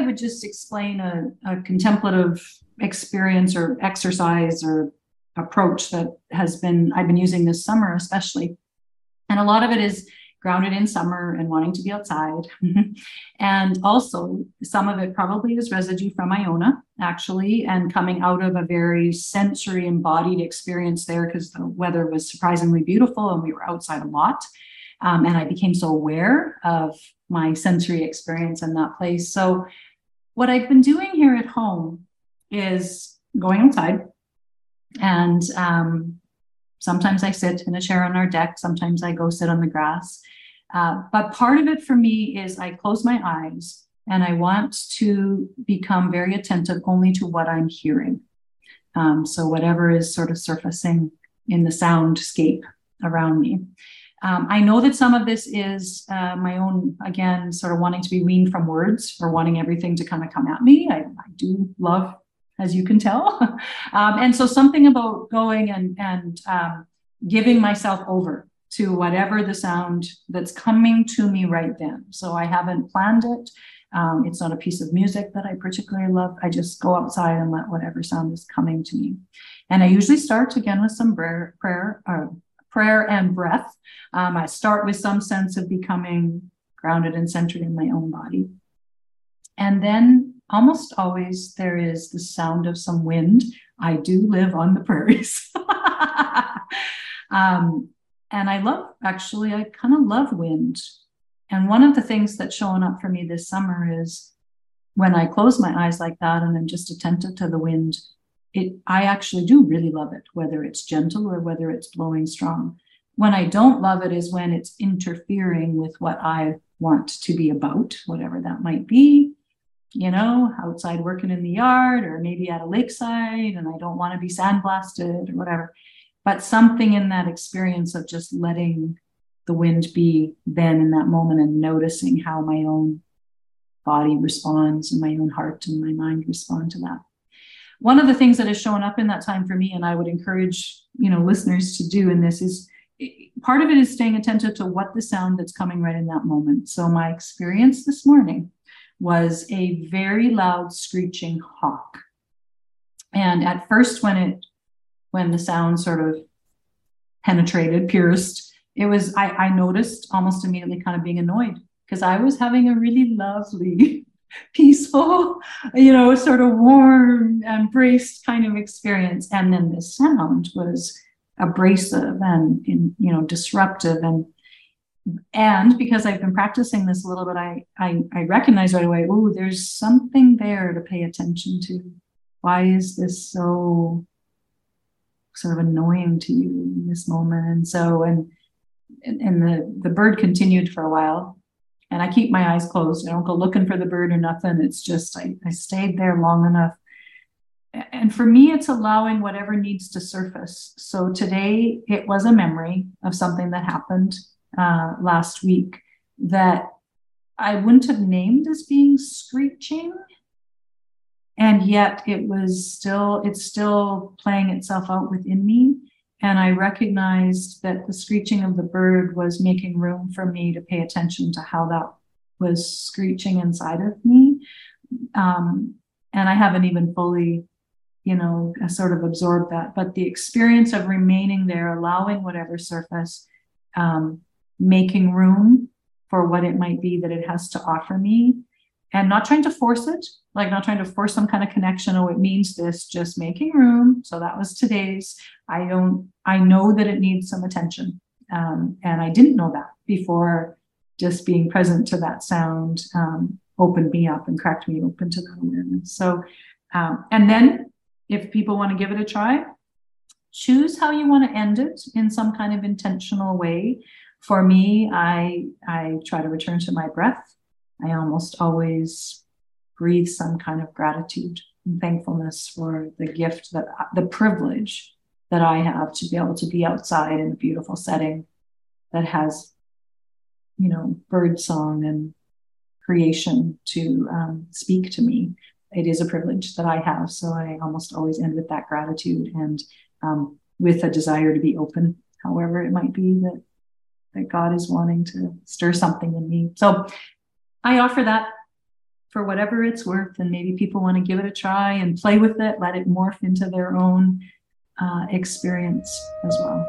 would just explain a, a contemplative experience or exercise or approach that has been I've been using this summer especially. And a lot of it is grounded in summer and wanting to be outside. and also some of it probably is residue from Iona actually and coming out of a very sensory embodied experience there because the weather was surprisingly beautiful and we were outside a lot. Um, and I became so aware of my sensory experience in that place. So what I've been doing here at home is going outside and um, sometimes I sit in a chair on our deck, sometimes I go sit on the grass. Uh, but part of it for me is I close my eyes and I want to become very attentive only to what I'm hearing. Um, so, whatever is sort of surfacing in the soundscape around me. Um, I know that some of this is uh, my own, again, sort of wanting to be weaned from words or wanting everything to kind of come at me. I, I do love as you can tell. um, and so something about going and, and um, giving myself over to whatever the sound that's coming to me right then. So I haven't planned it. Um, it's not a piece of music that I particularly love. I just go outside and let whatever sound is coming to me. And I usually start again with some prayer, prayer, uh, prayer and breath. Um, I start with some sense of becoming grounded and centered in my own body. And then almost always there is the sound of some wind. I do live on the prairies. um, and I love, actually, I kind of love wind. And one of the things that's showing up for me this summer is when I close my eyes like that and I'm just attentive to the wind, it I actually do really love it, whether it's gentle or whether it's blowing strong. When I don't love it is when it's interfering with what I want to be about, whatever that might be you know, outside working in the yard or maybe at a lakeside and I don't want to be sandblasted or whatever. But something in that experience of just letting the wind be then in that moment and noticing how my own body responds and my own heart and my mind respond to that. One of the things that has shown up in that time for me, and I would encourage, you know, listeners to do in this is part of it is staying attentive to what the sound that's coming right in that moment. So my experience this morning was a very loud screeching hawk. And at first, when it when the sound sort of penetrated, pierced, it was I, I noticed almost immediately kind of being annoyed because I was having a really lovely, peaceful, you know, sort of warm, embraced kind of experience. And then the sound was abrasive and, and you know disruptive and and because I've been practicing this a little bit, I I, I recognize right away, oh, there's something there to pay attention to. Why is this so sort of annoying to you in this moment? And so, and and the the bird continued for a while, and I keep my eyes closed. I don't go looking for the bird or nothing. It's just I, I stayed there long enough. And for me, it's allowing whatever needs to surface. So today, it was a memory of something that happened uh, last week that I wouldn't have named as being screeching. And yet it was still, it's still playing itself out within me. And I recognized that the screeching of the bird was making room for me to pay attention to how that was screeching inside of me. Um, and I haven't even fully, you know, sort of absorbed that. But the experience of remaining there, allowing whatever surface, um, making room for what it might be that it has to offer me and not trying to force it, like not trying to force some kind of connection. Oh, it means this, just making room. So that was today's. I don't, I know that it needs some attention. Um, and I didn't know that before just being present to that sound um, opened me up and cracked me open to that awareness. So, um, and then if people want to give it a try, choose how you want to end it in some kind of intentional way for me, I I try to return to my breath. I almost always breathe some kind of gratitude and thankfulness for the gift that the privilege that I have to be able to be outside in a beautiful setting that has, you know, bird song and creation to um, speak to me. It is a privilege that I have. So I almost always end with that gratitude and um, with a desire to be open, however it might be that that God is wanting to stir something in me. So I offer that for whatever it's worth. And maybe people want to give it a try and play with it, let it morph into their own uh, experience as well.